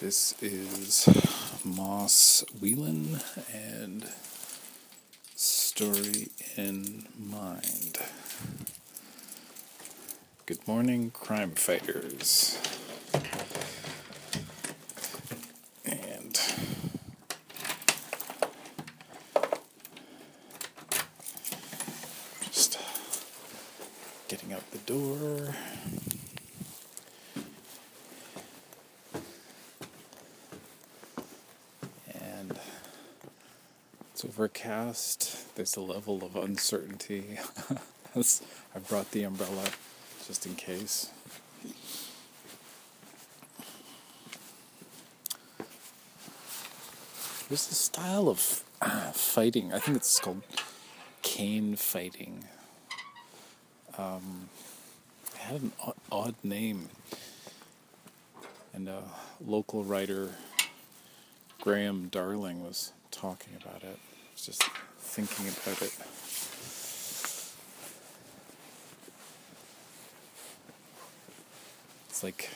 This is Moss Whelan and Story in Mind. Good morning, crime fighters. And just getting out the door. and it's overcast. There's a level of uncertainty. I brought the umbrella just in case. There's a style of uh, fighting. I think it's called cane fighting. Um, it had an odd, odd name, and a local writer Graham Darling was talking about it. Was just thinking about it. It's like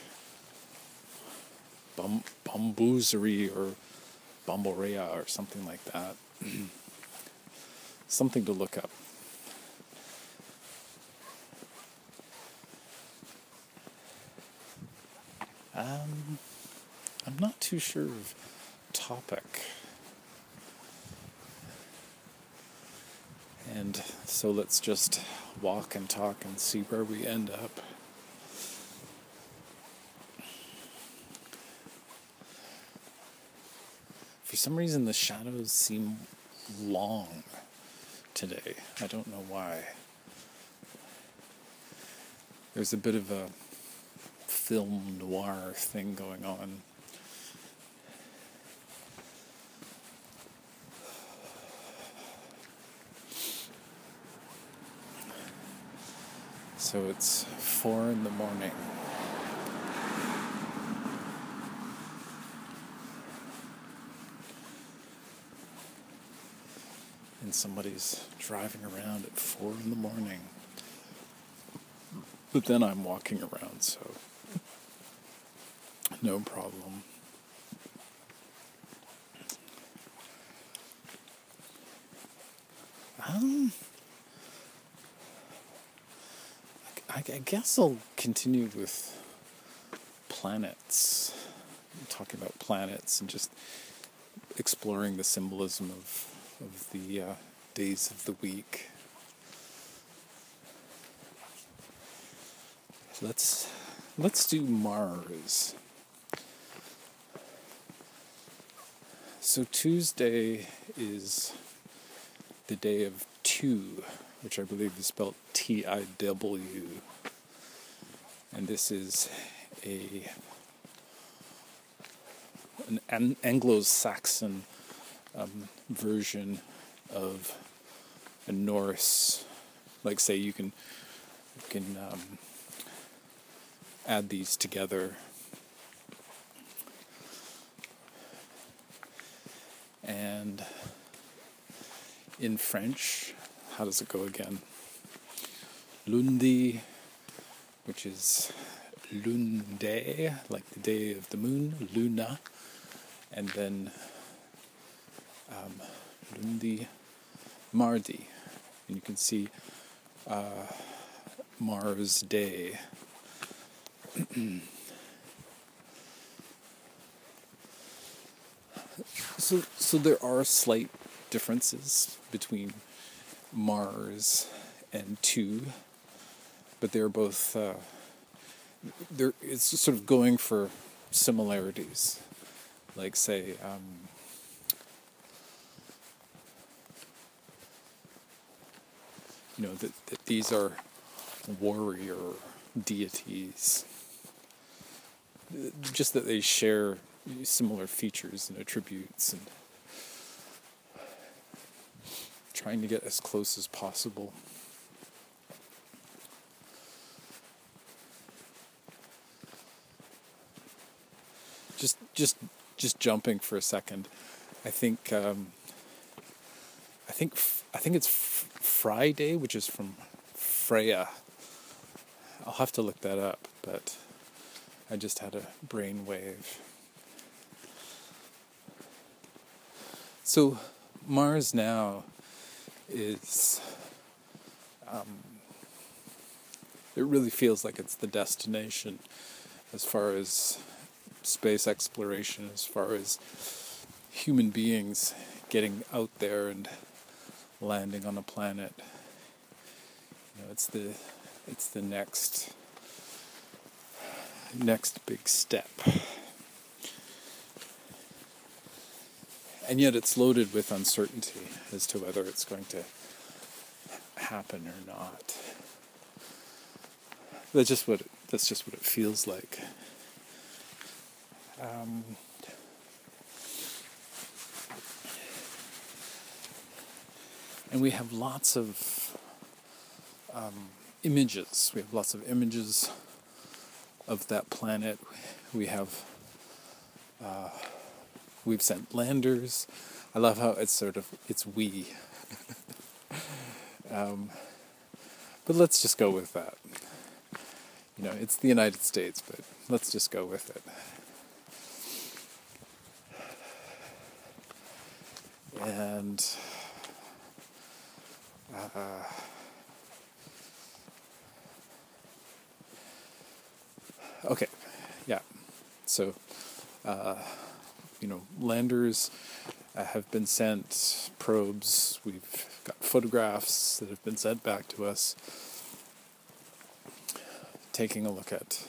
bum, bamboosery or bamborea or something like that. something to look up. Um, I'm not too sure of topic. And so let's just walk and talk and see where we end up. For some reason, the shadows seem long today. I don't know why. There's a bit of a film noir thing going on. So it's four in the morning. And somebody's driving around at four in the morning. But then I'm walking around, so no problem. I, guess I'll continue with planets, talking about planets and just exploring the symbolism of of the uh, days of the week. Let's let's do Mars. So Tuesday is the day of Tiw, which I believe is spelled T I W. And this is a an An- Anglo-Saxon um, version of a Norse. Like, say, you can you can um, add these together. And in French, how does it go again? Lundi, which is lunde, like the day of the moon, luna, and then um, lundi, mardi, and you can see uh, Mars Day. so, so there are slight differences between Mars and Tiw, but they're both. Uh, they're it's sort of going for similarities, like say. Um, you know that, that these are warrior deities. Just that they share similar features and attributes, and trying to get as close as possible. just just jumping for a second, I think um, I think I think it's Friday, which is from Freya. I'll have to look that up, but I just had a brainwave. So Mars now is um, it really feels like it's the destination as far as space exploration, as far as human beings getting out there and landing on a planet. You know, it's the it's the next next big step. And yet it's loaded with uncertainty as to whether it's going to happen or not. That's just what it, that's just what it feels like. Um, and we have lots of um, images. We have lots of images of that planet. We have uh, we've sent landers. I love how it's sort of it's we. um, but let's just go with that. You know, it's the United States, but let's just go with it. And uh, okay, yeah. So, uh, you know, landers uh, have been sent, probes, we've got photographs that have been sent back to us, taking a look at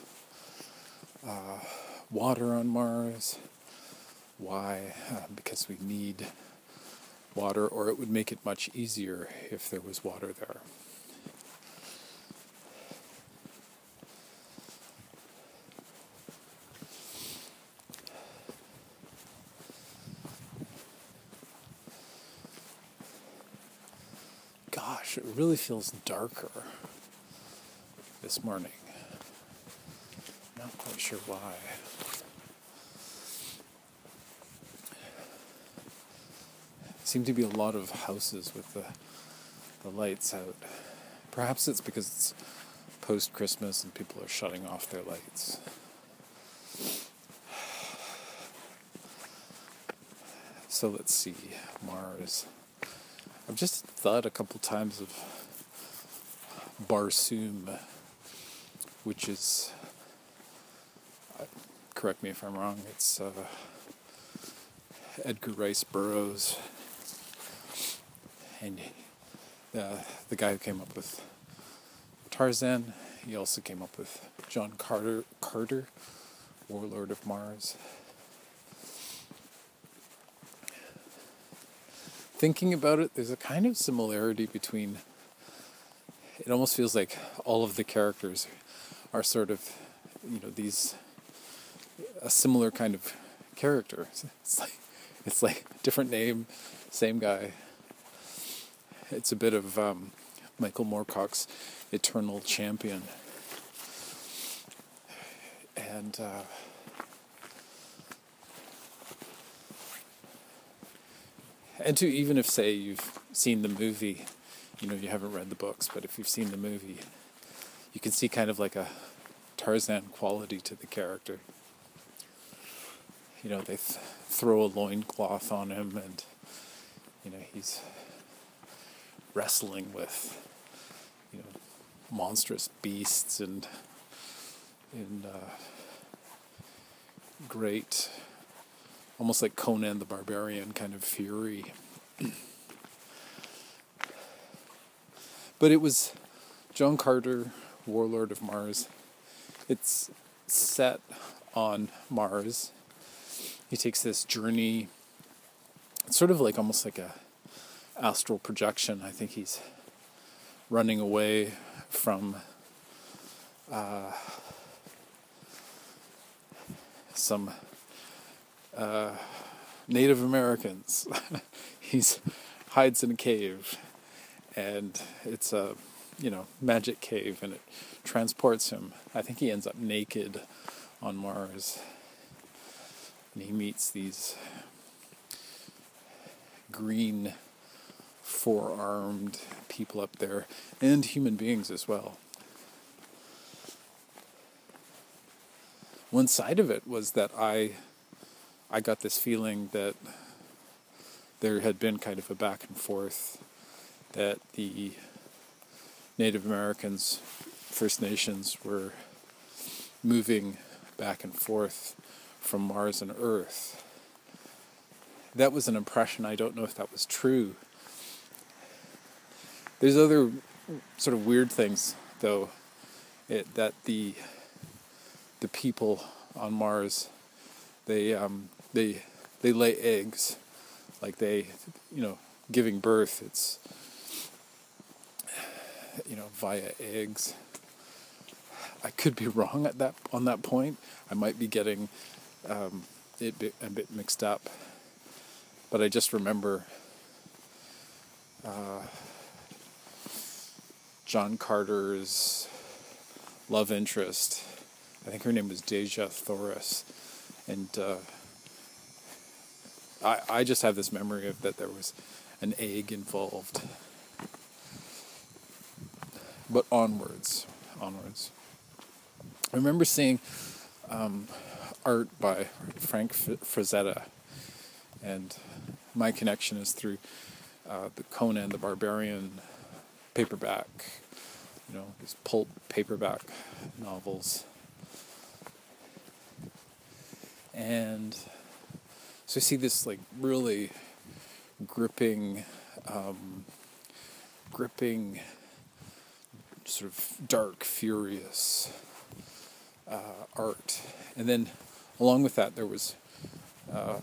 uh, water on Mars. Why? Uh, because we need water, or it would make it much easier if there was water there. Gosh, it really feels darker this morning. Not quite sure why. Seem to be a lot of houses with the the lights out. Perhaps it's because it's post Christmas and people are shutting off their lights. So let's see, Mars. I've just thought a couple times of Barsoom, which is, uh, correct me if I'm wrong, it's uh, Edgar Rice Burroughs and the the guy who came up with Tarzan, he also came up with John Carter Carter, Warlord of Mars. Thinking about it, there's a kind of similarity between. It almost feels like all of the characters are sort of, you know, these a similar kind of character. It's like it's like different name, same guy, it's a bit of um, Michael Moorcock's Eternal Champion. And uh, and to even if say you've seen the movie, you know you haven't read the books, but if you've seen the movie, you can see kind of like a Tarzan quality to the character. You know, they th- throw a loincloth on him, and you know he's wrestling with you know monstrous beasts and and uh, great almost like Conan the Barbarian kind of fury. but it was John Carter, Warlord of Mars. It's set on Mars. He takes this journey. It's sort of like almost like a astral projection. I think he's running away from uh, some uh, Native Americans. he's hides in a cave, and it's a you know magic cave, and it transports him. I think he ends up naked on Mars, and he meets these green four armed people up there, and human beings as well. One side of it was that I I got this feeling that there had been kind of a back and forth that the Native Americans, First Nations, were moving back and forth from Mars and Earth. That was an impression. I don't know if that was true. There's other sort of weird things, though, it, that the the people on Mars they um, they they lay eggs, like they you know giving birth. It's you know via eggs. I could be wrong at that on that point. I might be getting um, it a bit mixed up, but I just remember uh, John Carter's love interest. I think her name was Dejah Thoris, and uh, I I just have this memory of that there was an egg involved. But onwards, onwards. I remember seeing um, art by Frank Frazetta, and my connection is through uh, the Conan the Barbarian paperback, you know, these pulp paperback novels. And so I see this like really gripping, um, gripping, sort of dark, furious uh, art. And then along with that, there was uh,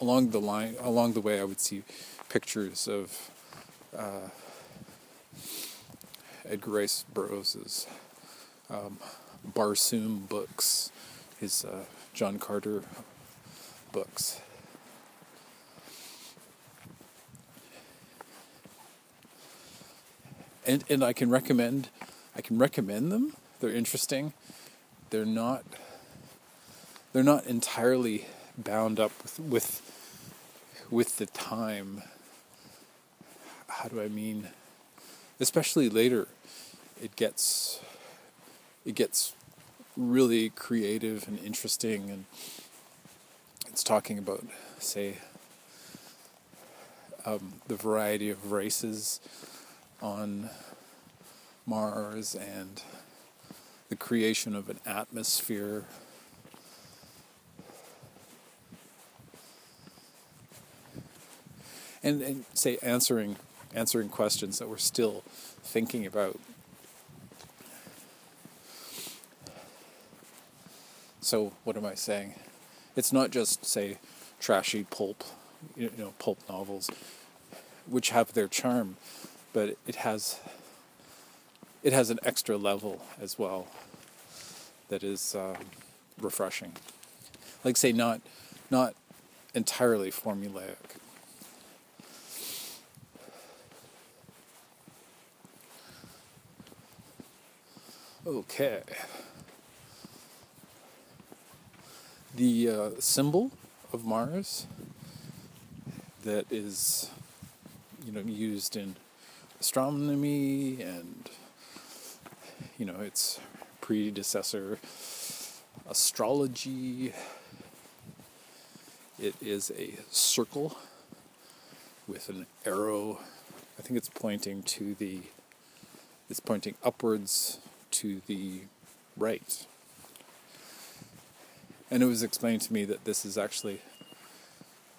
along the line, along the way, I would see pictures of uh, Edgar Rice Burroughs's um, Barsoom books, his uh, John Carter books. And and I can recommend I can recommend them they're interesting. They're not. They're not entirely bound up with with, with the time. How do I mean? Especially later, it gets it gets really creative and interesting, and it's talking about, say, um, the variety of races on Mars and the creation of an atmosphere. And, and say answering answering questions that we're still thinking about. So what am I saying? It's not just say trashy pulp, you know, pulp novels, which have their charm, but it has it has an extra level as well that is uh, refreshing. Like say, not not entirely formulaic. Okay. The uh, symbol of Mars that is, you know, used in astronomy and you know, its predecessor, astrology. It is a circle with an arrow. I think it's pointing to the, it's pointing upwards to the right. And it was explained to me that this is actually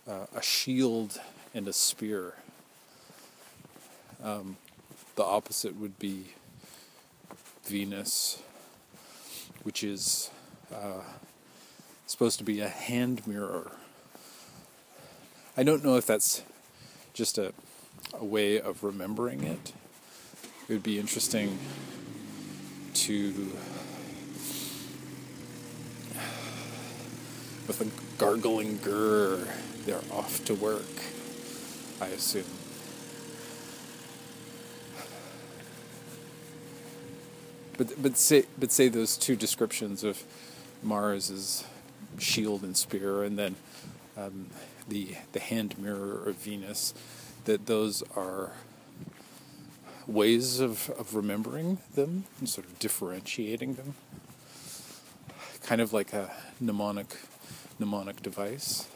uh, a shield and a spear. Um, the opposite would be Venus, which is uh, supposed to be a hand mirror. I don't know if that's just a, a way of remembering it. It would be interesting to, with a gargling grr, they're off to work, I assume. But but say but say those two descriptions of Mars as shield and spear, and then um, the the hand mirror of Venus. That those are ways of, of remembering them and sort of differentiating them. Kind of like a mnemonic mnemonic device.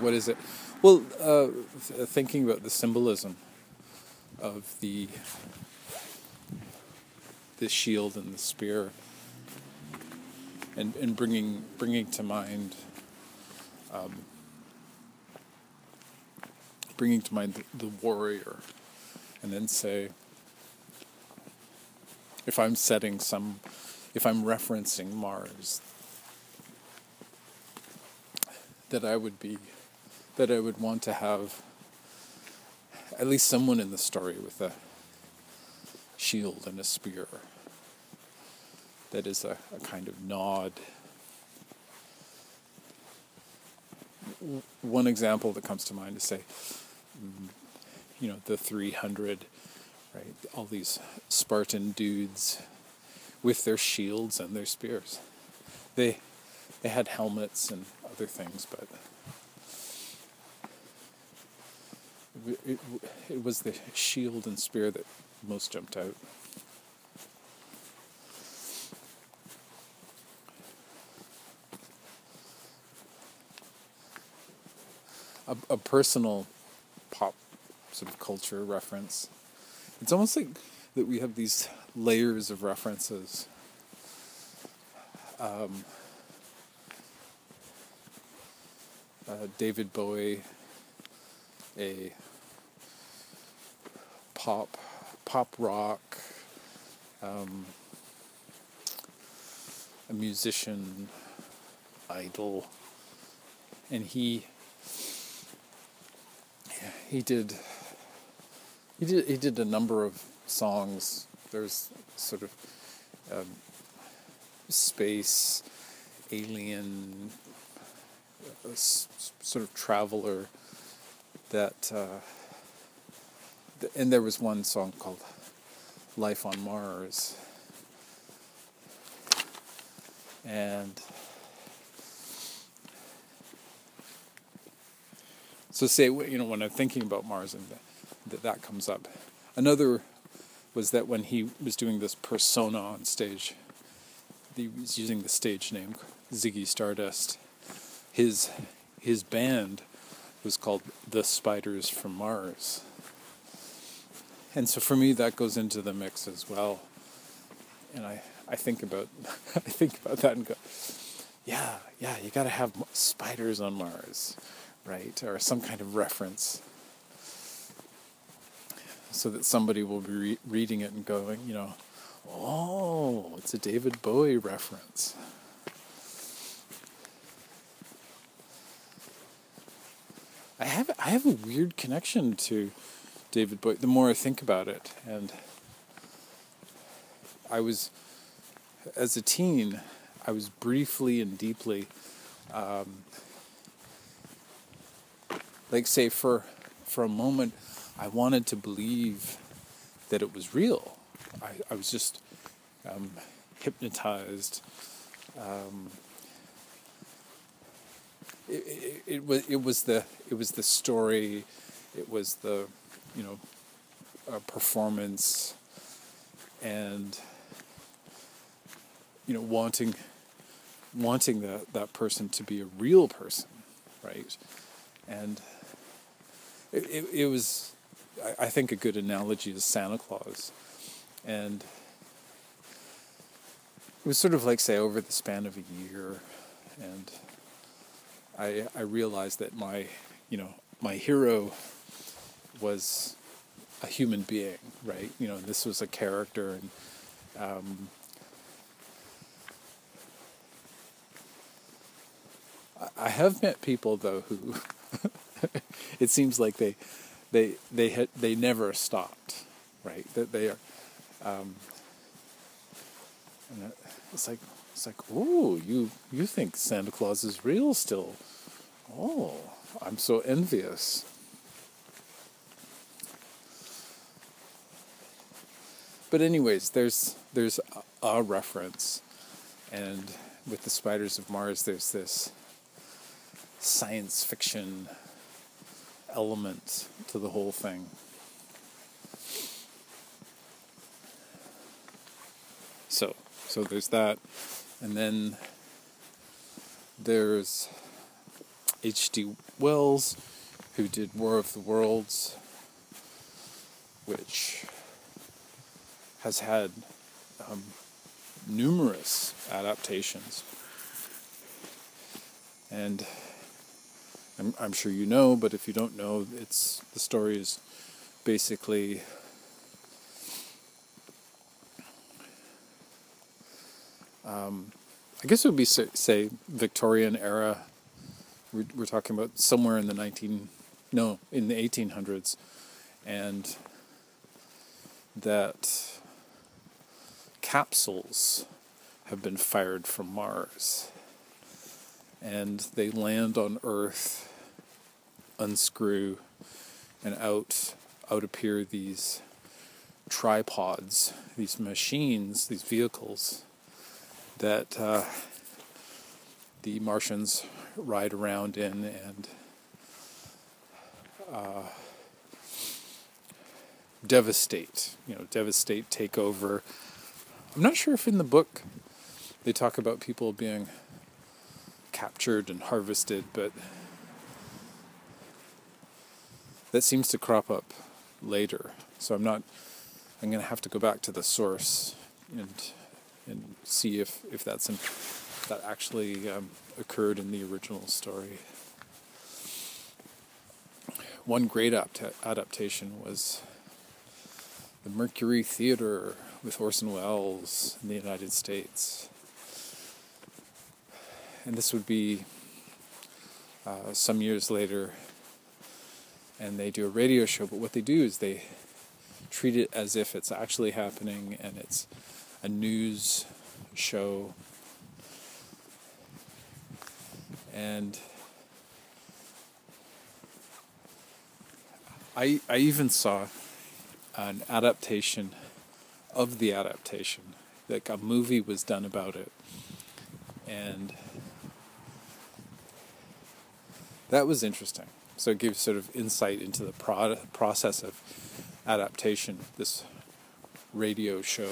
What is it? Well, uh, th- thinking about the symbolism of the the shield and the spear, and and bringing bringing to mind. Um, bringing to mind the, the warrior, and then say, if I'm setting some, if I'm referencing Mars, that I would be, that I would want to have at least someone in the story with a shield and a spear. That is a, a kind of nod. One example that comes to mind is say, mm, you know, the 300, right? All these Spartan dudes with their shields and their spears. They they had helmets and other things, but it, it, it was the shield and spear that most jumped out. A, a personal pop sort of culture reference. It's almost like that we have these layers of references. Um, uh, David Bowie, a pop pop rock, um, a musician, idol, and he he did he did he did a number of songs. There's sort of um, space, alien, uh, sort of traveler that. Uh, and there was one song called Life on Mars. And so say you know when I'm thinking about Mars and that that comes up. Another was that when he was doing this persona on stage, he was using the stage name Ziggy Stardust. His his band was called the Spiders from Mars. And so for me that goes into the mix as well. And I, I think about I think about that and go, yeah, yeah, you got to have spiders on Mars, right? Or some kind of reference so that somebody will be re- reading it and going, you know, oh, it's a David Bowie reference. I have I have a weird connection to David Bowie. The more I think about it, and I was as a teen, I was briefly and deeply, um, like say for for a moment, I wanted to believe that it was real. I, I was just um, hypnotized. Um, it, it, it, was it was the it was the story, it was the you know performance, and you know wanting wanting that that person to be a real person, right? And it, it, it was I, I think a good analogy is Santa Claus, and it was sort of like say over the span of a year, and I I realized that my you know my hero was a human being, right? You know, this was a character, and um, I have met people though who it seems like they they they had they never stopped, right? That they are, um, and it's like it's like oh you you think Santa Claus is real still? Oh, I'm so envious. But anyways, there's there's a, reference, and with the spiders of Mars, there's this science fiction element to the whole thing. So, so there's that, and then there's H.G. Wells, who did War of the Worlds, which has had um, numerous adaptations. And I'm, I'm sure you know, but if you don't know, it's the story is basically um, I guess it would be say Victorian era. We're, we're talking about somewhere in the 19 no in the 1800s, and that capsules have been fired from Mars and they land on Earth, unscrew, and out out appear these tripods, these machines, these vehicles that uh, the Martians ride around in and uh, devastate. You know, devastate, take over. I'm not sure if in the book they talk about people being captured and harvested, but that seems to crop up later. So I'm not. I'm going to have to go back to the source and and see if if that's in, that actually um, occurred in the original story. One great apt- adaptation was the Mercury Theater with Orson Welles in the United States and this would be uh, some years later, and they do a radio show. But what they do is they treat it as if it's actually happening, and it's a news show. And I, I even saw an adaptation of the adaptation. Like a movie was done about it. And that was interesting. So it gives sort of insight into the pro- process of adaptation, this radio show.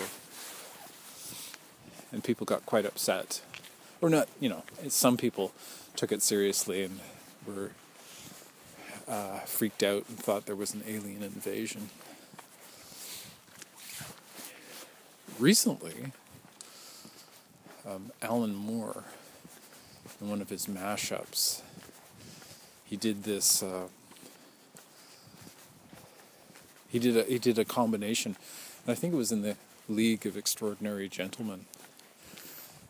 And people got quite upset. Or not, you know, some people took it seriously and were uh, freaked out and thought there was an alien invasion. Recently, um, Alan Moore, in one of his mashups, he did this. Uh, he did a he did a combination, and I think it was in the League of Extraordinary Gentlemen.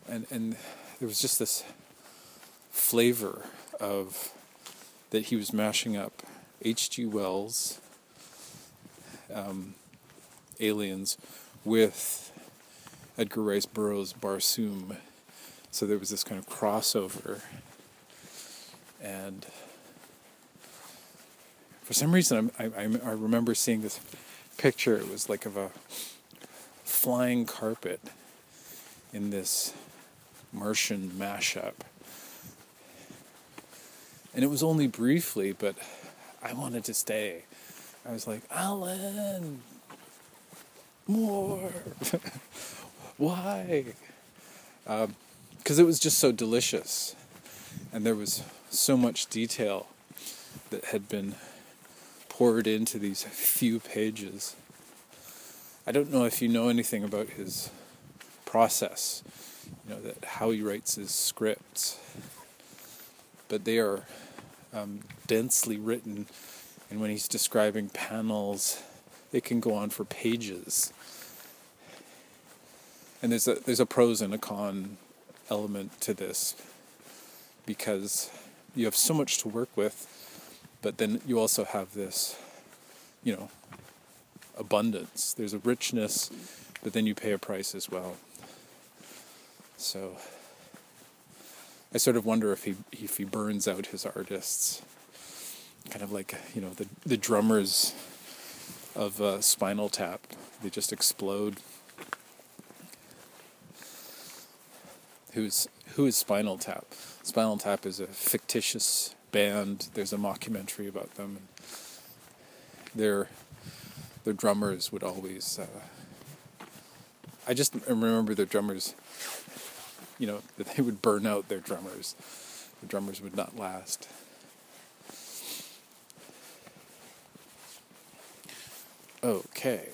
And and there was just this flavor of that he was mashing up H.G. Wells, um, Aliens, with Edgar Rice Burroughs' Barsoom. So there was this kind of crossover, and for some reason, I, I, I remember seeing this picture. It was like of a flying carpet in this Martian mashup. And it was only briefly, but I wanted to stay. I was like, Alan, more. Why? Because um, it was just so delicious. And there was so much detail that had been poured into these few pages. I don't know if you know anything about his process, you know, that how he writes his scripts, but they are um, densely written, and when he's describing panels, it can go on for pages. And there's a there's a pros and a con element to this because you have so much to work with but then you also have this, you know, abundance. There's a richness, but then you pay a price as well. So I sort of wonder if he if he burns out his artists, kind of like you know the the drummers of uh, Spinal Tap. They just explode. who's who is Spinal Tap. Spinal Tap is a fictitious band. There's a mockumentary about them. And their their drummers would always. Uh, I just remember their drummers. You know that they would burn out their drummers. The drummers would not last. Okay.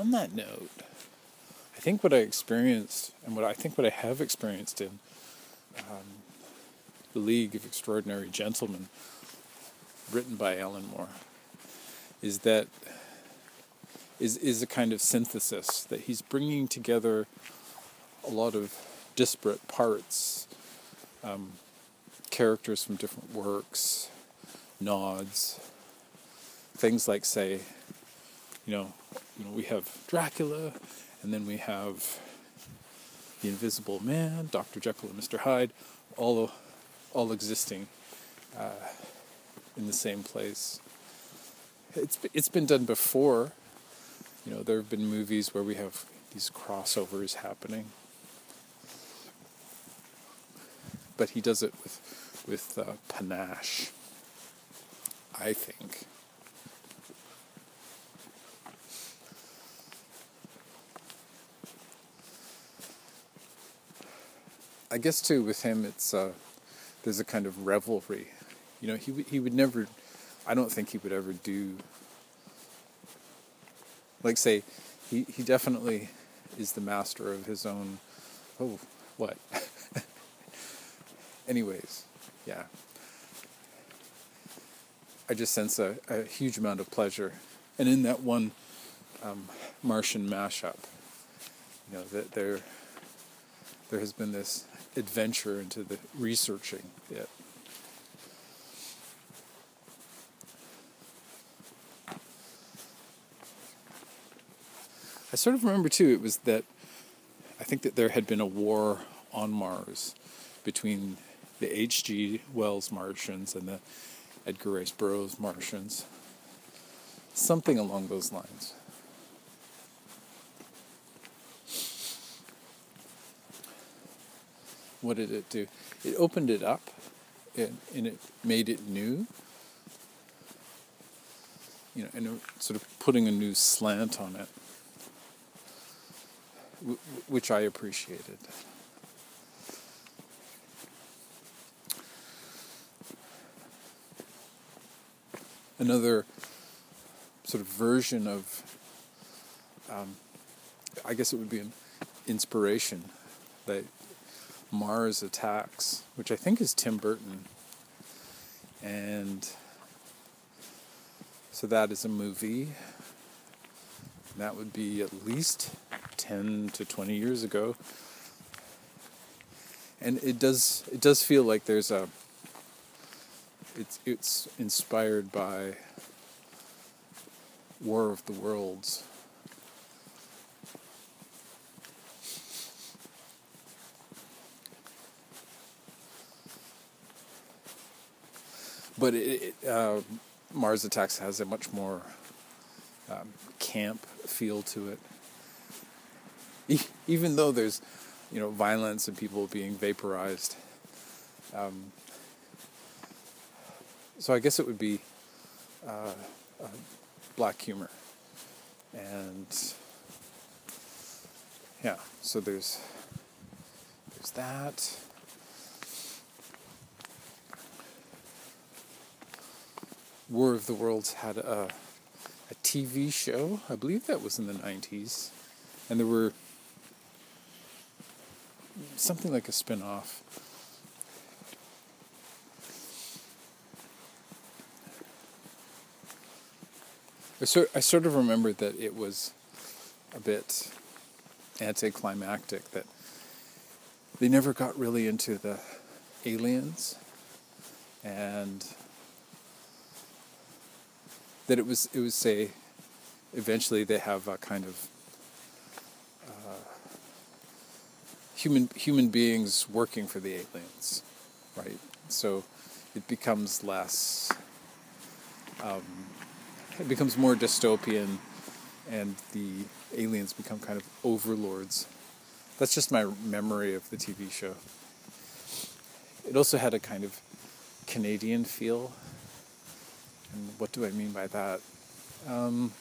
On, that note, I think what I experienced and what I think what I have experienced in um, the League of Extraordinary Gentlemen, written by Alan Moore, is that is is a kind of synthesis that he's bringing together a lot of disparate parts, um, characters from different works, nods, things like say, you know, you know, we have Dracula, and then we have the Invisible Man, Doctor Jekyll and Mister Hyde, all all existing uh, in the same place. It's it's been done before. You know, there have been movies where we have these crossovers happening, but he does it with with uh, panache. I think. I guess too with him, it's uh, there's a kind of revelry. You know, he he would never. I don't think he would ever do. Like say, he he definitely is the master of his own. Oh, what? Anyways, yeah. I just sense a, a huge amount of pleasure, and in that one um, Martian mashup, you know that there there has been this adventure into the researching it. I sort of remember too, it was that I think that there had been a war on Mars between the H.G. Wells Martians and the Edgar Rice Burroughs Martians. Something along those lines. What did it do? It opened it up and, and it made it new. You know, and sort of putting a new slant on it, which I appreciated. Another sort of version of, um, I guess it would be an inspiration that Mars Attacks, which I think is Tim Burton. And so that is a movie. That would be at least 10 to 20 years ago. And it does it does feel like there's a it's it's inspired by War of the Worlds but it, it, uh, Mars Attacks has a much more um, camp feel to it. E- even though there's, you know, violence and people being vaporized. Um, so I guess it would be uh, uh, black humor, and yeah. So there's there's that. War of the Worlds had a, a TV show. I believe that was in the 90s. And there were something like a spin off. I sort, I sort of remember that it was a bit anticlimactic, that they never got really into the aliens and that it was it was say eventually they have a kind of uh, human human beings working for the aliens, right? So it becomes less. Um, it becomes more dystopian, and the aliens become kind of overlords. That's just my memory of the TV show. It also had a kind of Canadian feel and what do I mean by that? Um,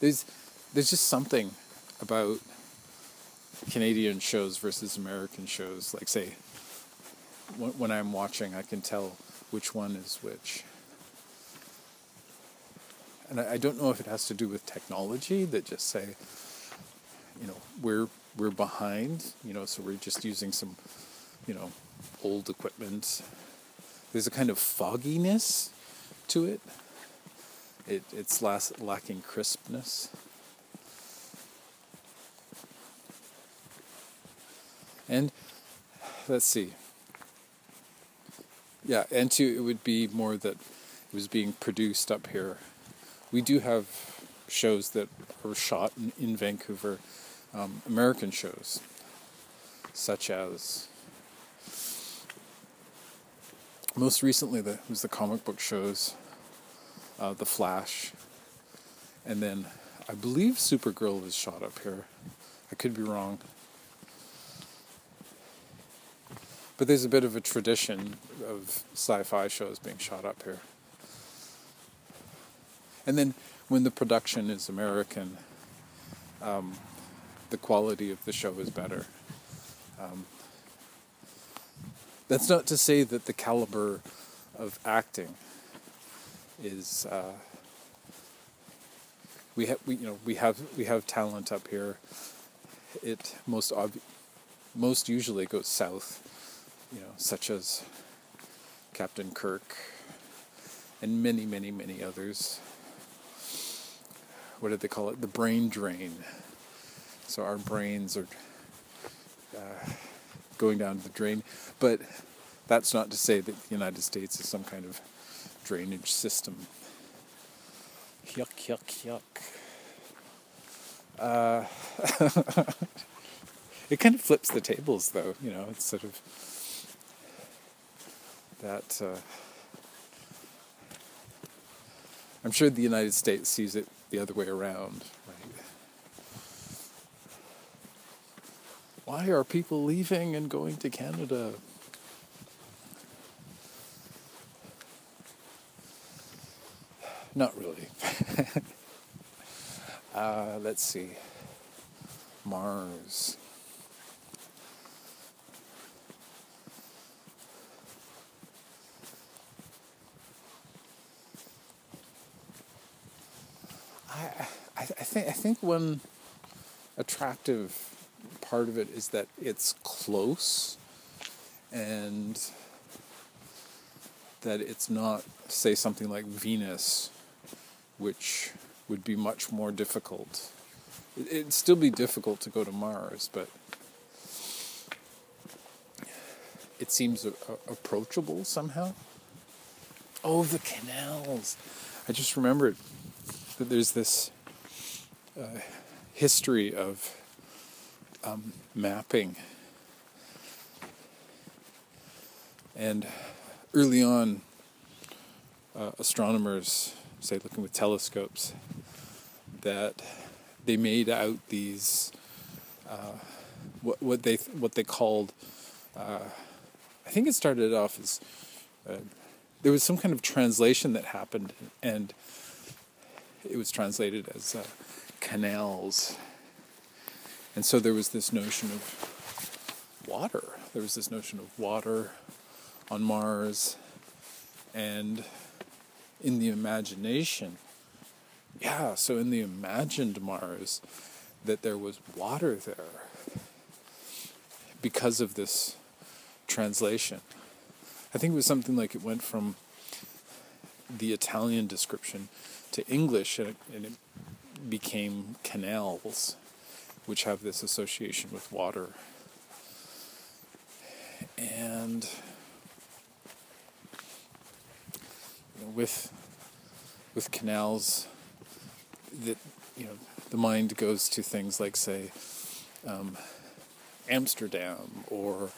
there's there's just something about Canadian shows versus American shows. Like, say, when, I'm watching, I can tell which one is which. And I don't know if it has to do with technology that just say, you know, we're we're behind, you know, so we're just using some, you know, old equipment. There's a kind of fogginess to it. It it's last, lacking crispness. And let's see. Yeah, and two, it would be more that it was being produced up here. We do have shows that are shot in, in Vancouver, um, American shows, such as most recently the was the comic book shows, uh, The Flash, and then I believe Supergirl was shot up here. I could be wrong. But there's a bit of a tradition of sci-fi shows being shot up here. And then when the production is American, um, the quality of the show is better. Um, that's not to say that the caliber of acting is. Uh, we have, we, you know, we have we have talent up here. It most most usually goes south you know, such as Captain Kirk and many, many, many others. What did they call it? The brain drain. So our brains are uh, going down to the drain. But that's not to say that the United States is some kind of drainage system. Yuck, yuck, yuck. Uh, it kind of flips the tables, though. You know, it's sort of that uh, I'm sure the United States sees it the other way around, right? Why are people leaving and going to Canada? Not really. uh, let's see. Mars. I I think I think one attractive part of it is that it's close and that it's not say something like Venus which would be much more difficult. It'd still be difficult to go to Mars, but it seems approachable somehow. Oh, the canals. I just remembered that there's this uh, history of um, mapping. And early on, uh, astronomers, say looking with telescopes, that they made out these uh, what what they what they called. Uh, I think it started off as uh, there was some kind of translation that happened, and it was translated as uh, canals. And so there was this notion of water. There was this notion of water on Mars. And in the imagination, yeah, so in the imagined Mars, that there was water there because of this translation. I think it was something like it went from the Italian description to English, and it, and it became canals, which have this association with water. And you know, with with canals, that you know, the mind goes to things like, say, um, Amsterdam or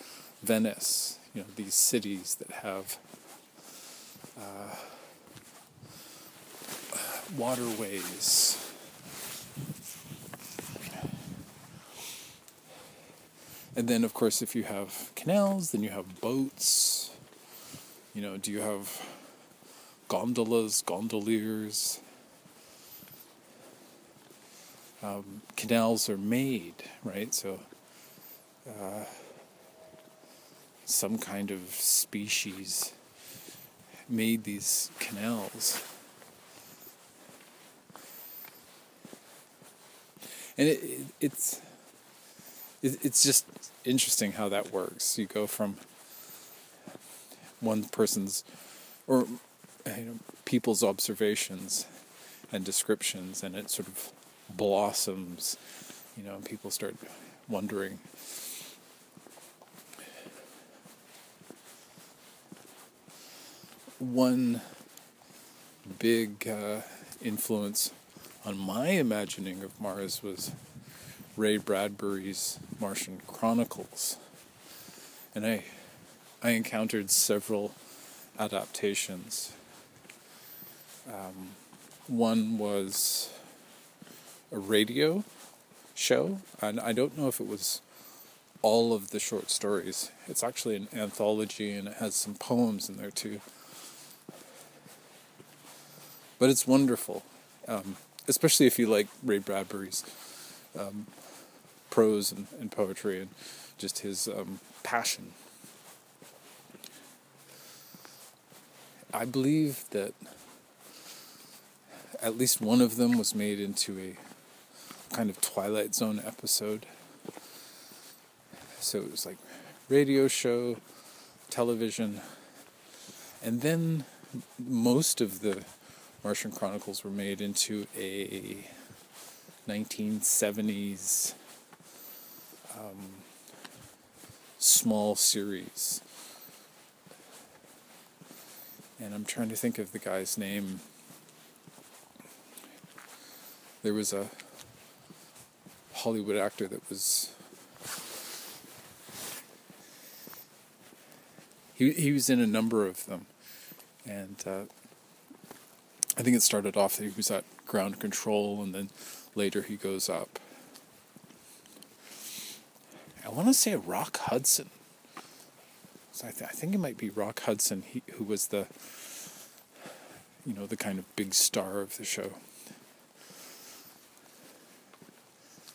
Venice. You know, these cities that have uh, waterways And then, of course, if you have canals, then you have boats. You know, do you have gondolas, gondoliers? Um, canals are made, right? So uh, some kind of species made these canals. And it, it, it's it, it's just interesting how that works. You go from one person's or you know, people's observations and descriptions, and it sort of blossoms. You know, and people start wondering. One big uh, influence on my imagining of Mars was Ray Bradbury's Martian Chronicles. And I I encountered several adaptations. Um, one was a radio show, and I don't know if it was all of the short stories. It's actually an anthology and it has some poems in there too. But it's wonderful, um, especially if you like Ray Bradbury's um, prose and, and, poetry and just his um, passion I believe that at least one of them was made into a kind of Twilight Zone episode. So it was like radio show, television, and then most of the Martian Chronicles were made into a 1970s um, small series and I'm trying to think of the guy's name. There was a Hollywood actor that was he he was in a number of them, and uh, I think it started off that he was at ground control, and then later he goes up. I want to say Rock Hudson. So I, th- I think it might be Rock Hudson, he, who was the, you know, the kind of big star of the show.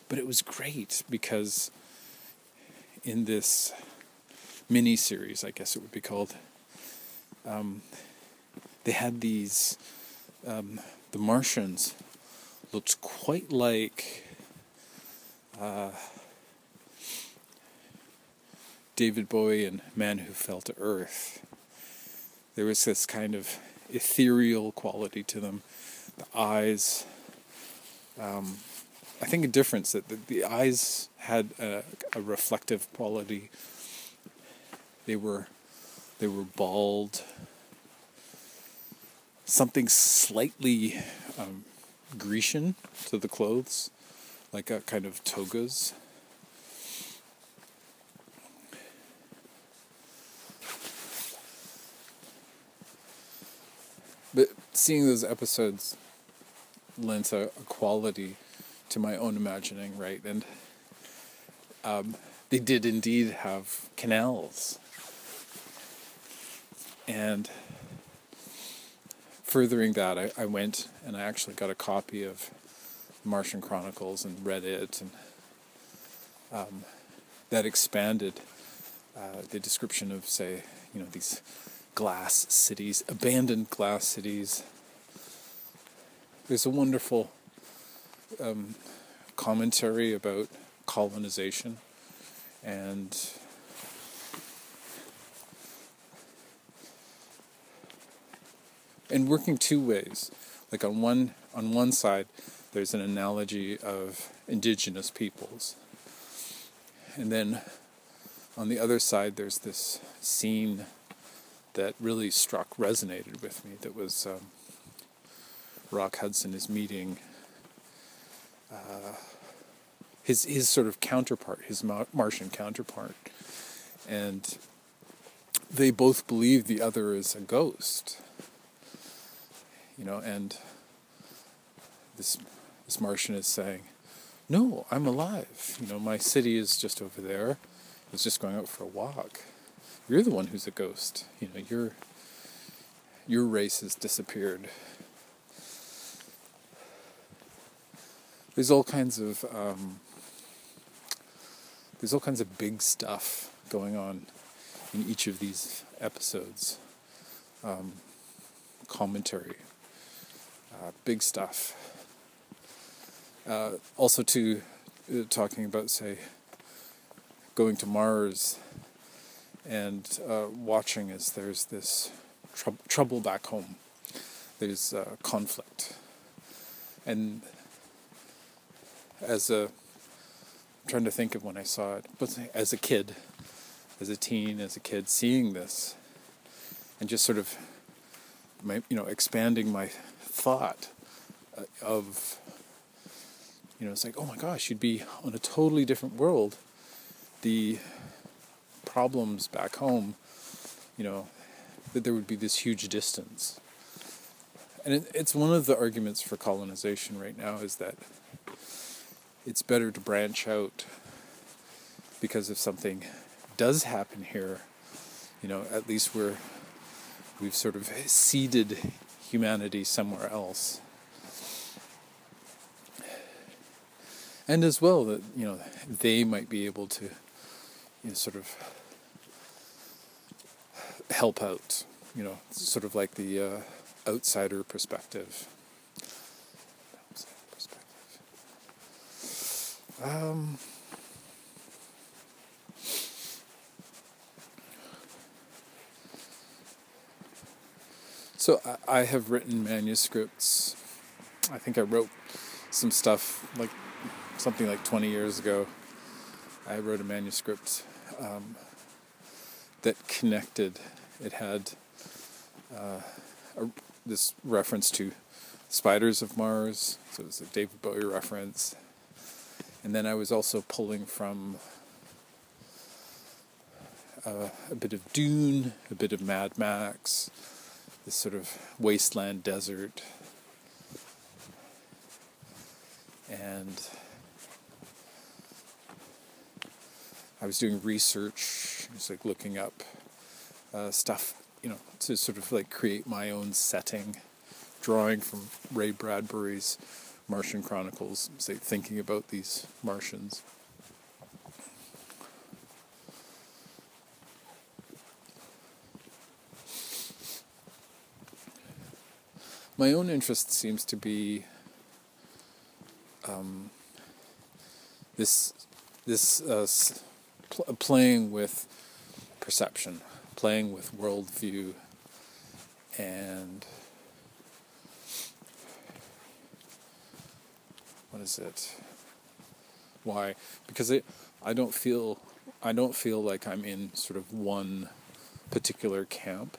But it was great because in this mini series, I guess it would be called, um, they had these, um, the Martians looked quite like. Uh, David Bowie and Man Who Fell to Earth. There was this kind of ethereal quality to them. The eyes, um, I think a difference that the, the eyes had a, a, reflective quality. They were, they were bald. Something slightly um, Grecian to the clothes, like a kind of togas. But seeing those episodes lends a, a quality to my own imagining, right? And um, they did indeed have canals. And furthering that, I, I went and I actually got a copy of Martian Chronicles and read it, and um, that expanded uh, the description of, say, you know, these glass cities, abandoned glass cities. There's a wonderful um, commentary about colonization and and working two ways. Like on one on one side, there's an analogy of indigenous peoples, and then on the other side, there's this scene that really struck, resonated with me. That was um, Rock Hudson is meeting uh, his his sort of counterpart, his Martian counterpart, and they both believe the other is a ghost. You know, and this this Martian is saying, "No, I'm alive. You know, my city is just over there. I was just going out for a walk." You're the one who's a ghost. You know, your your race has disappeared. There's all kinds of um, there's all kinds of big stuff going on in each of these episodes. Um, commentary, uh, big stuff. Uh, also, to uh, talking about, say, going to Mars and uh, watching as there's this tr- trouble back home. There's uh, conflict, and as a I'm trying to think of when I saw it, but as a kid, as a teen, as a kid, seeing this, and just sort of, my, you know, expanding my thought uh, of, you know, it's like, oh my gosh, you'd be on a totally different world. The problems back home, you know, that there would be this huge distance. And it, it's one of the arguments for colonization right now is that it's better to branch out because if something does happen here, you know, at least we're we've sort of seeded humanity somewhere else. And as well that, you know, they might be able to you know, sort of help out, you know, sort of like the uh, outsider perspective. Um, so I, I have written manuscripts. I think I wrote some stuff like something like 20 years ago. I wrote a manuscript um, that connected. It had uh, a, this reference to Spiders of Mars, so it was a David Bowie reference. And then I was also pulling from uh, a bit of Dune, a bit of Mad Max, this sort of wasteland desert. And I was doing research, just like looking up uh, stuff, you know, to sort of like create my own setting, drawing from Ray Bradbury's Martian Chronicles, say thinking about these Martians. My own interest seems to be um, this this uh, pl- playing with perception, playing with worldview, and what is it? Why? Because it, I don't feel, I don't feel like I'm in sort of one particular camp.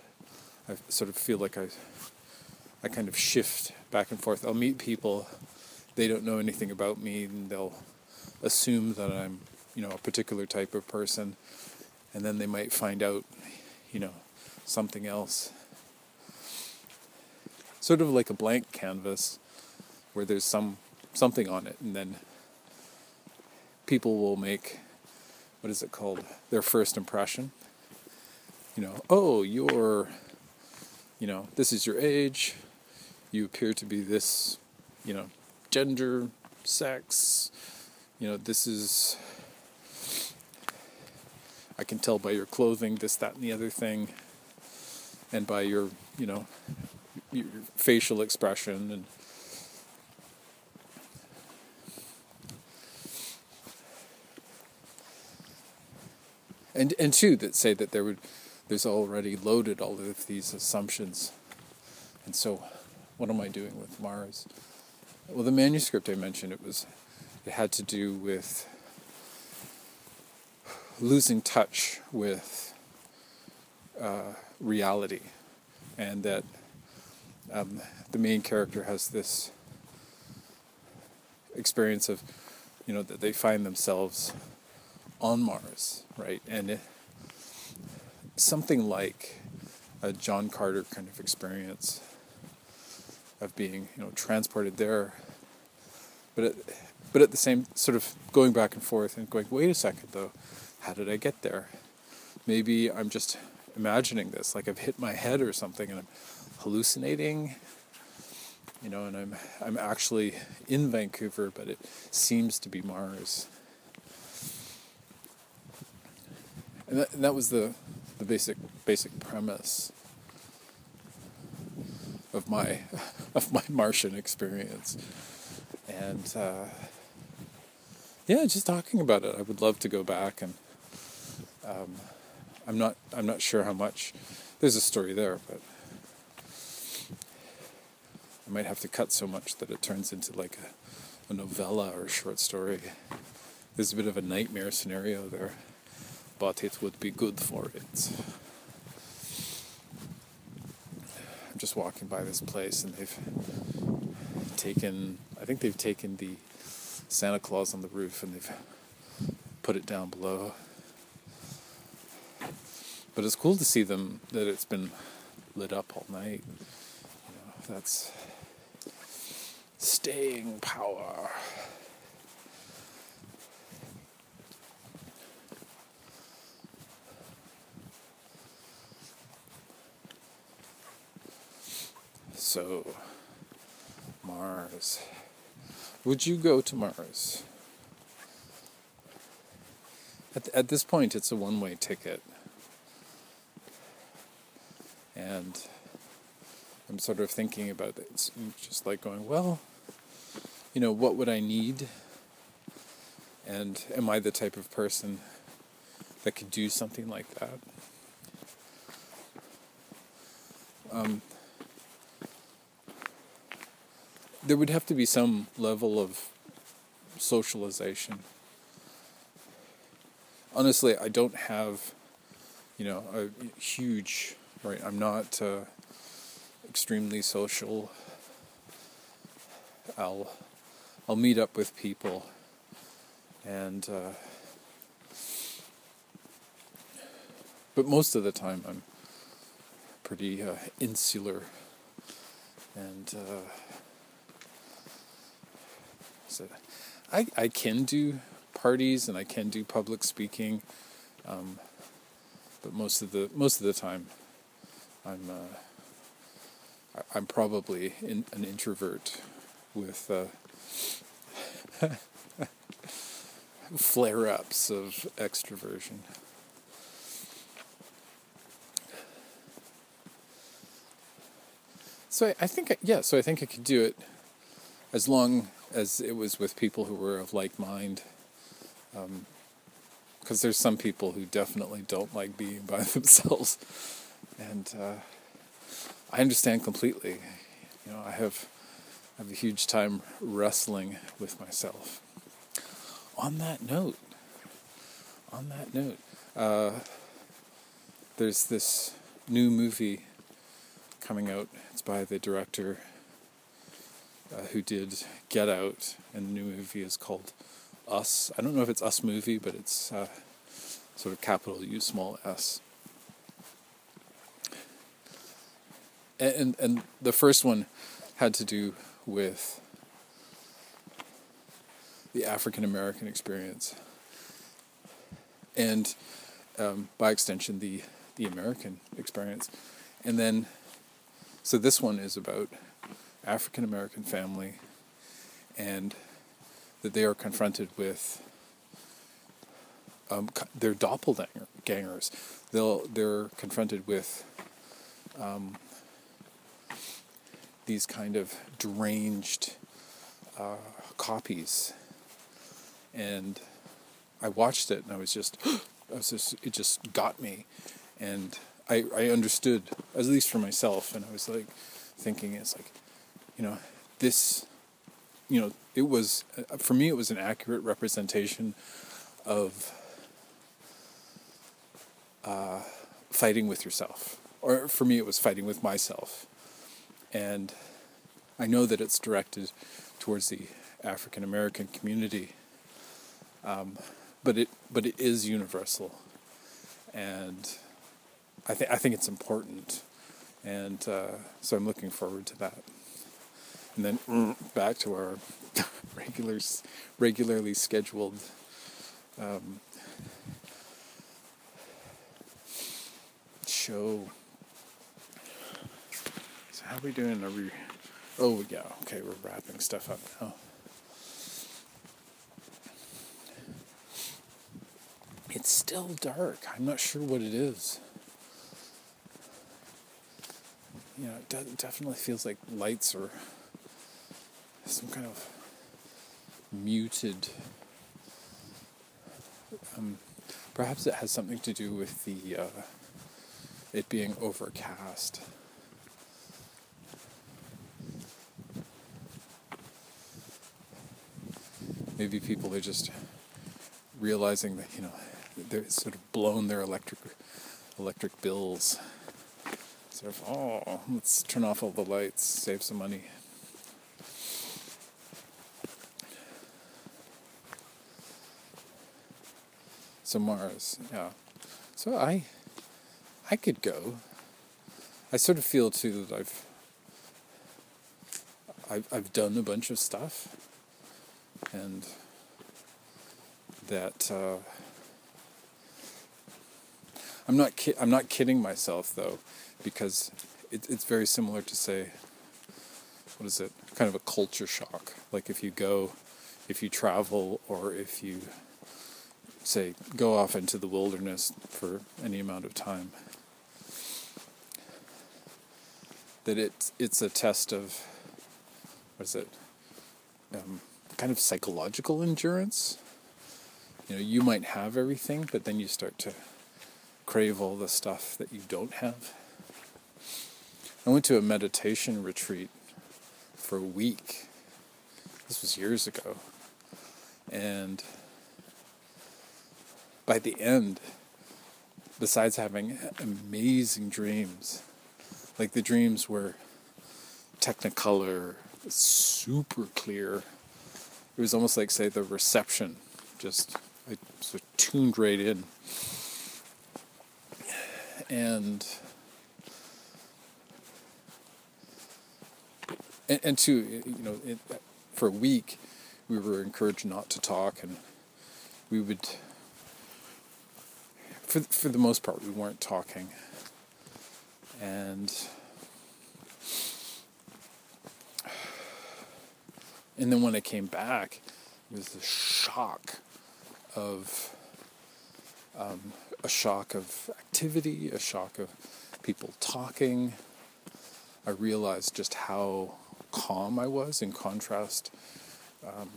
I sort of feel like I, I kind of shift back and forth. I'll meet people, they don't know anything about me, and they'll assume that I'm you know a particular type of person and then they might find out you know something else. Sort of like a blank canvas where there's some something on it and then people will make what is it called their first impression. You know oh you're you know this is your age. You appear to be this you know gender sex. You know this is I can tell by your clothing, this, that, and the other thing, and by your, you know, your facial expression and. And, and two that say that there would there's already loaded all of these assumptions and so what am i doing with mars well the manuscript i mentioned it was it had to do with losing touch with uh, reality, and that um, the main character has this experience of, you know, that they find themselves on Mars, right? And it, something like a John Carter kind of experience of being, you know, transported there. But but at the same sort of going back and forth and going, wait a second though, how did I get there? Maybe I'm just imagining this, like I've hit my head or something and I'm hallucinating. You know, and I'm I'm actually in Vancouver, but it seems to be Mars. and that, and that was the the basic basic premise of my of my Martian experience, and uh, yeah, just talking about it. I would love to go back and um, I'm not I'm not sure how much there's a story there, but I might have to cut so much that it turns into like a, a novella or a short story. There's a bit of a nightmare scenario there, but it would be good for it. I'm just walking by this place and they've taken, I think they've taken the Santa Claus on the roof and they've put it down below. But it's cool to see them that it's been lit up all night. You know, that's staying power. So, Mars. Would you go to Mars? At, at this point, it's a one way ticket. And I'm sort of thinking about it. It's just like going, well, you know, what would I need? And am I the type of person that could do something like that? Um, there would have to be some level of socialization. Honestly, I don't have, you know, a huge, right? I'm not uh, extremely social. I'll, I'll meet up with people, and uh, but most of the time I'm pretty uh, insular, and. Uh, so I, I can do parties and I can do public speaking, um, but most of the most of the time, I'm uh, I'm probably in, an introvert with uh, flare-ups of extroversion. So I, I think yeah, so I think I could do it as long as it was with people who were of like mind. Because um, there's some people who definitely don't like being by themselves, and uh, I understand completely. You know, I have I have a huge time wrestling with myself. On that note, on that note, uh, there's this new movie coming out. It's by the director uh, who did Get Out, and the new movie is called Us. I don't know if it's Us movie, but it's uh, sort of capital U, small s. And, and, the first one had to do with the African American experience, and um, by extension, the the American experience, and then so this one is about African American family and that they are confronted with um, their doppelgangers. They'll they're confronted with um, these kind of deranged uh, copies, and I watched it and I was just, I was just it just got me, and I I understood at least for myself, and I was like thinking it's like you know, this, you know, it was, uh, for me, it was an accurate representation of uh, fighting with yourself. Or for me, it was fighting with myself. And I know that it's directed towards the African American community, um, but it but it is universal, and I think I think it's important, and uh, so I'm looking forward to that. And then mm, back to our regular, regularly scheduled um, show. How are we doing? Are we? Oh yeah, okay, we're wrapping stuff up now. it's still dark. I'm not sure what it is. You know, it de- definitely feels like lights or some kind of muted. Um, perhaps it has something to do with the uh, it being overcast. Maybe people are just realizing that you know they're sort of blown their electric electric bills. Sort of, oh, let's turn off all the lights, save some money. So Mars, yeah. So I, I could go. I sort of feel too that I've, I've, I've done a bunch of stuff, and that uh, I'm not ki- I'm not kidding myself though, because it, it's very similar to say, what is it? Kind of a culture shock. Like if you go, if you travel, or if you say go off into the wilderness for any amount of time. That it's it's a test of what is it? Um, kind of psychological endurance. You know, you might have everything, but then you start to crave all the stuff that you don't have. I went to a meditation retreat for a week. This was years ago. And by the end, besides having amazing dreams, like the dreams were technicolor, super clear. It was almost like, say, the reception. Just, I sort of tuned right in. And, and, and to, you know, it, for a week, we were encouraged not to talk, and we would, for, for the most part, we weren't talking. And, And then when I came back, it was the shock of um, a shock of activity, a shock of people talking. I realized just how calm I was in contrast. Um,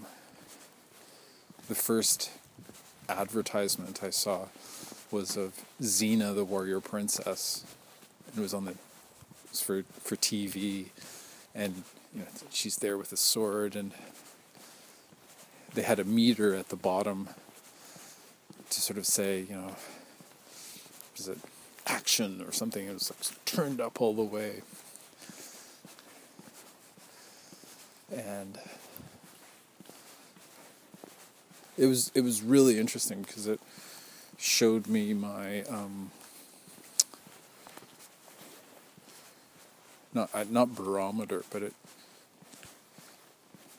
the first advertisement I saw was of Xena, the warrior princess. It was on the it was for for TV, and you know, she's there with a sword, and they had a meter at the bottom to sort of say, you know, is it action or something? It was like turned up all the way, and it was it was really interesting because it showed me my um, not uh, not barometer, but it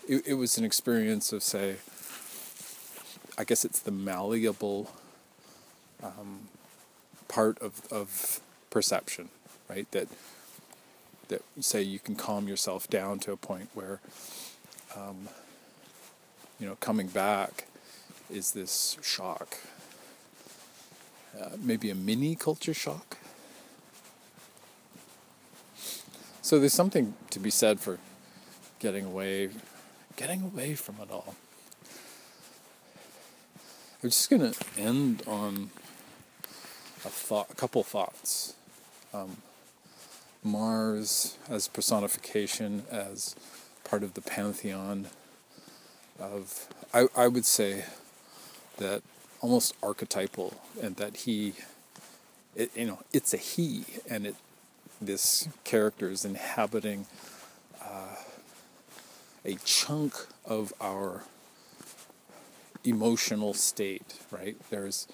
it, it was an experience of say i guess it's the malleable um, part of, of perception right? That that say you can calm yourself down to a point where um, you know coming back is this shock. Uh, maybe a mini culture shock. So there's something to be said for getting away getting away from it all. I'm just going to end on a thought, a couple thoughts. Um, Mars as personification, as part of the pantheon of, I, I would say that almost archetypal, and that he, it, you know, it's a he, and it, this character is inhabiting a chunk of our emotional state, right? There's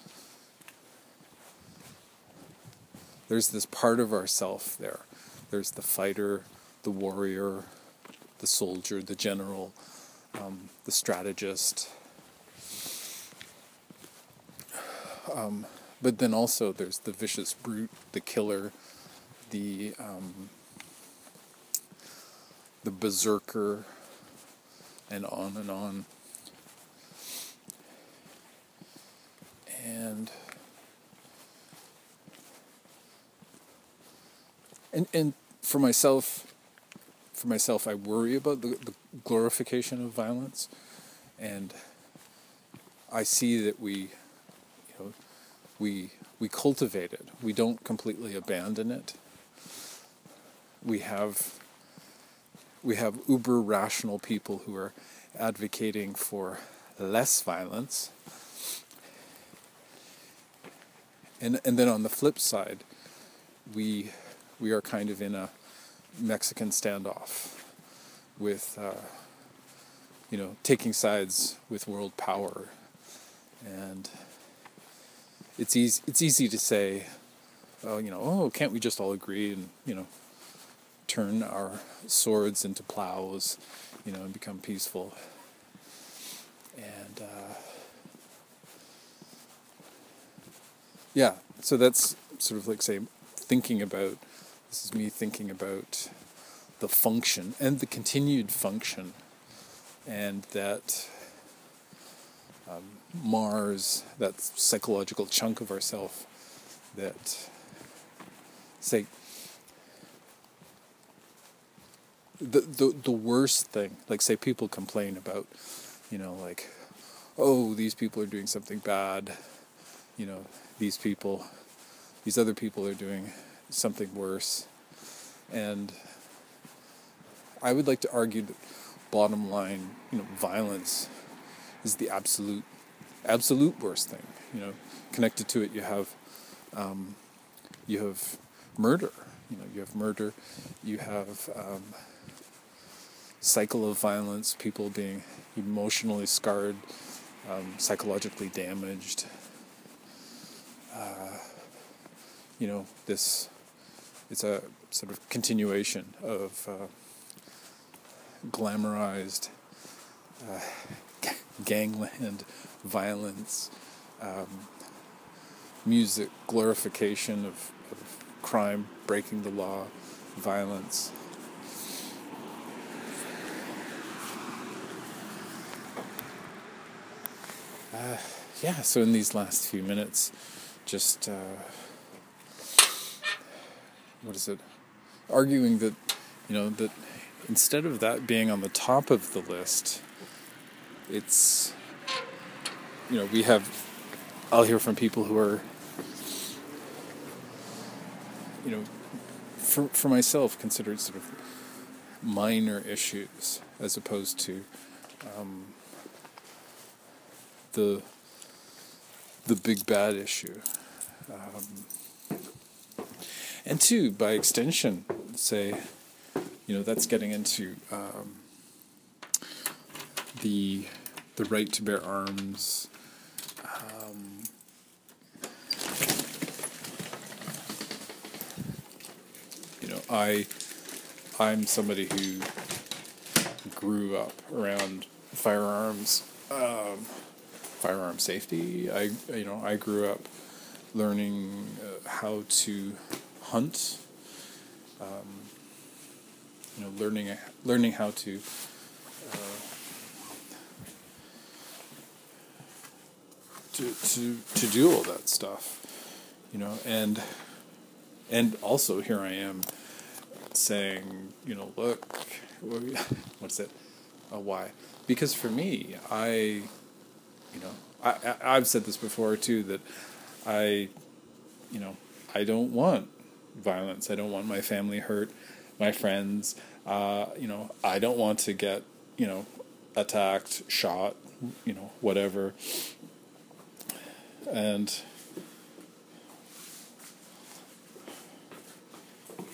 there's this part of ourself there. There's the fighter, the warrior, the soldier, the general, um, the strategist. Um, but then also there's the vicious brute, the killer, the um, the berserker, and on and on. and and and for myself for myself I worry about the, the glorification of violence. And I see that we you know we we cultivate it. We don't completely abandon it. We have we have uber rational people who are advocating for less violence. And and then on the flip side we we are kind of in a Mexican standoff with uh, you know taking sides with world power. And it's easy it's easy to say oh you know oh can't we just all agree and you know turn our swords into plows you know and become peaceful. And uh, yeah so that's sort of like say thinking about this is me thinking about the function and the continued function and that um, mars that psychological chunk of ourself that say the, the the worst thing like say people complain about you know like oh these people are doing something bad you know these people these other people are doing something worse. And I would like to argue that bottom line you know violence is the absolute absolute worst thing you know. Connected to it you have um, you have murder you know you have murder you have um, cycle of violence, people being emotionally scarred, um, psychologically damaged. Uh, you know, this it's a sort of continuation of uh, glamorized uh, gangland violence, um, music glorification of, of crime, breaking the law, violence. Uh, yeah, so in these last few minutes, just uh, what is it? Arguing that you know that instead of that being on the top of the list, it's you know we have. I'll hear from people who are you know for for myself considered sort of minor issues as opposed to um, the the big bad issue. Um, and two, by extension, say, you know, that's getting into um, the the right to bear arms. Um, you know, I I'm somebody who grew up around firearms. Um, firearm safety. I you know I grew up learning uh, how to hunt. Um, you know, learning learning how to. Uh, to, to to do all that stuff, you know, and and also here I am saying, you know, look, what's it? Uh, why? Because for me, I you know, I, I have said this before too that I, you know, I don't want violence. I don't want my family hurt, my friends. Uh, you know, I don't want to get you know attacked, shot, you know, whatever. And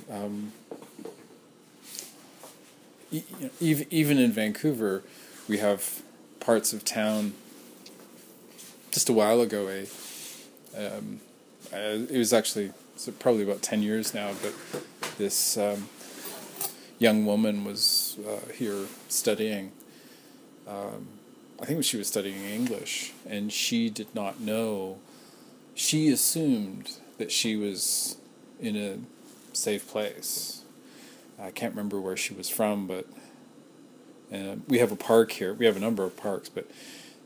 um, even even in Vancouver, we have parts of town just a while ago a um, uh, it was actually probably about 10 years now but this um, young woman was uh, here studying. Um, I think she was studying English and she did not know. She assumed that she was in a safe place. I can't remember where she was from but uh, we have a park here. We have a number of parks but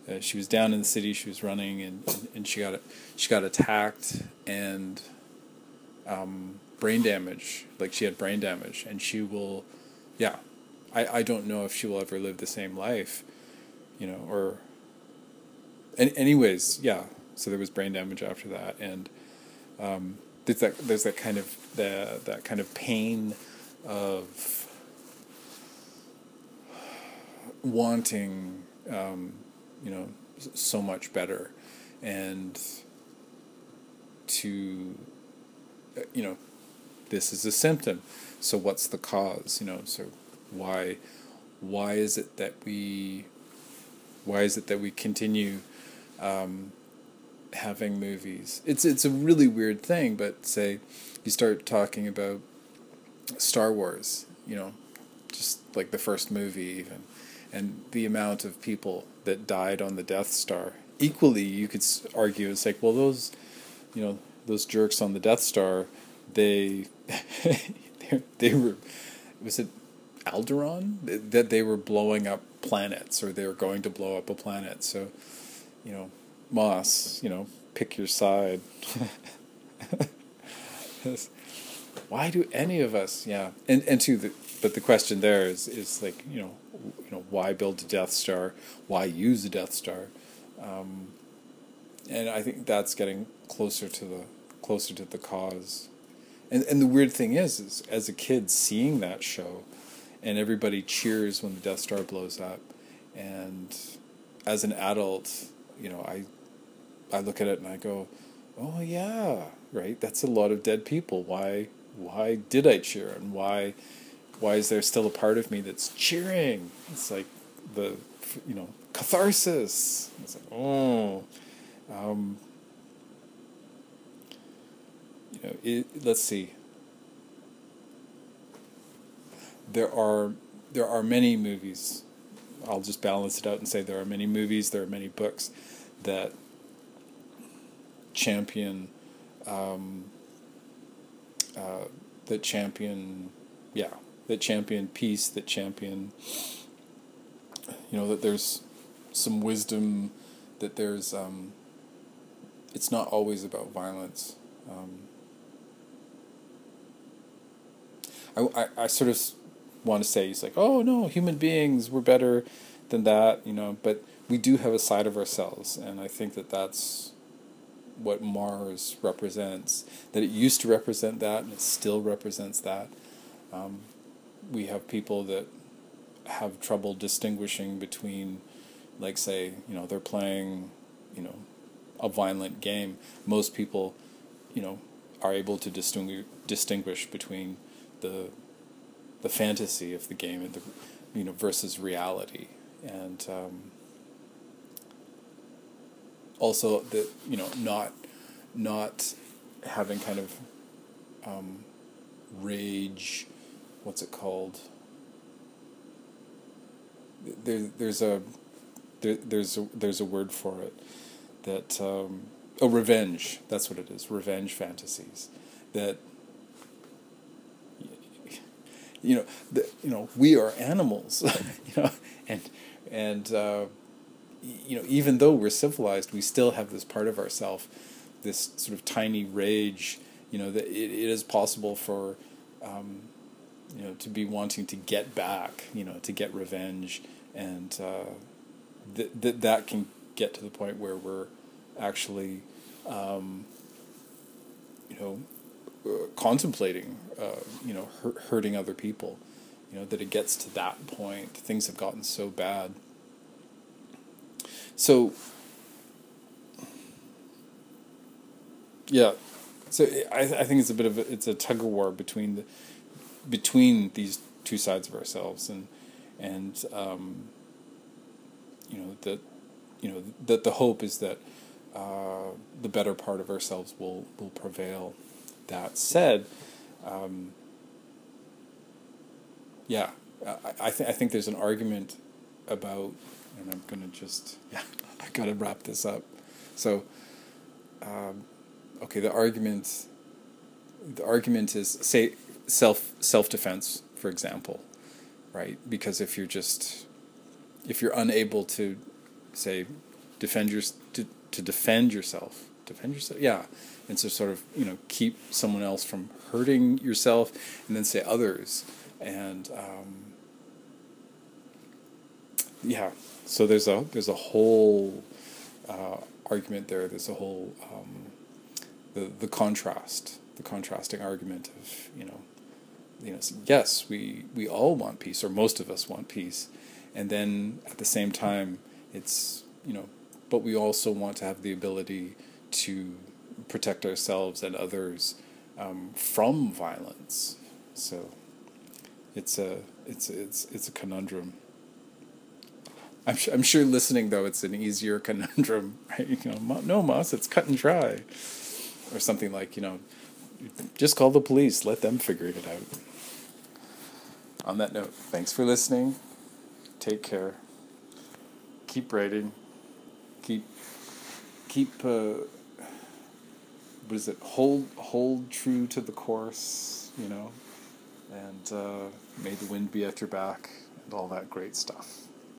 uh, she was down in the city. She was running, and, and, and she got she got attacked and um, brain damage. Like she had brain damage, and she will, yeah. I, I don't know if she will ever live the same life, you know, or. Any, anyways, yeah. So there was brain damage after that, and um, there's that there's that kind of the that kind of pain of wanting um, you know so much better. And to uh, you know this is a symptom. So what's the cause you know? So why why is it that we why is it that we continue um, having movies? It's it's a really weird thing but say you start talking about Star Wars you know just like the first movie even and the amount of people that died on the Death Star. Equally, you could argue it's like, well, those, you know, those jerks on the Death Star, they, they were, was it Alderaan that they were blowing up planets or they were going to blow up a planet. So, you know, Moss, you know, pick your side. Why do any of us? Yeah, and and to the but the question there is is like you know you know why build a Death Star? Why use a Death Star? Um, and I think that's getting closer to the closer to the cause. And and the weird thing is, is as a kid seeing that show, and everybody cheers when the Death Star blows up, and as an adult, you know, I I look at it and I go, oh yeah, right. That's a lot of dead people. Why why did I cheer and why why is there still a part of me that's cheering? It's like the you know catharsis. It's like oh, um, you know. It, let's see. There are there are many movies. I'll just balance it out and say there are many movies. There are many books that champion um, uh, that champion yeah that champion peace, that champion, you know, that there's some wisdom, that there's, um, it's not always about violence. Um, I, I, I sort of want to say, he's like, oh no, human beings, we're better than that, you know, but we do have a side of ourselves, and I think that that's what Mars represents. That it used to represent that, and it still represents that. Um, we have people that have trouble distinguishing between, like, say, you know, they're playing, you know, a violent game. Most people, you know, are able to distinguish distinguish between the the fantasy of the game and the you know versus reality and um, also that you know not not having kind of um, rage what's it called? There, there's a there, there's a, there's a word for it that um, oh revenge. That's what it is. Revenge fantasies. That you know the, you know we are animals you know and and uh, you know even though we're civilized we still have this part of ourself this sort of tiny rage you know that it, it is possible for um, you know, to be wanting to get back, you know, to get revenge, and uh, that th- that can get to the point where we're actually, um, you know, uh, contemplating, uh, you know, hurt, hurting other people. You know that it gets to that point. Things have gotten so bad. So, yeah, so I I think it's a bit of a, it's a tug of war between the between these two sides of ourselves and and um, you know that you know that the hope is that uh, the better part of ourselves will will prevail. That said, um, yeah, I I, th- I think there's an argument about, and I'm gonna just yeah, I gotta wrap this up. So, um, okay, the argument the argument is say self self defense, for example, right? Because if you're just if you're unable to say defend your to, to defend yourself, defend yourself, yeah, and so sort of you know keep someone else from hurting yourself, and then say others, and um, yeah, so there's a there's a whole uh, argument there. There's a whole um, the the contrast, the contrasting argument of you know, you know, yes, we we all want peace, or most of us want peace, and then at the same time, it's you know, but we also want to have the ability to protect ourselves and others um, from violence. So it's a it's it's it's a conundrum. I'm, I'm sure listening though it's an easier conundrum, right? You know, no, Moss, it's cut and dry, or something like you know, just call the police, let them figure it out. On that note, thanks for listening. Take care. Keep writing. Keep keep. Uh, what is it? Hold hold true to the course, you know, and uh, may the wind be at your back and all that great stuff.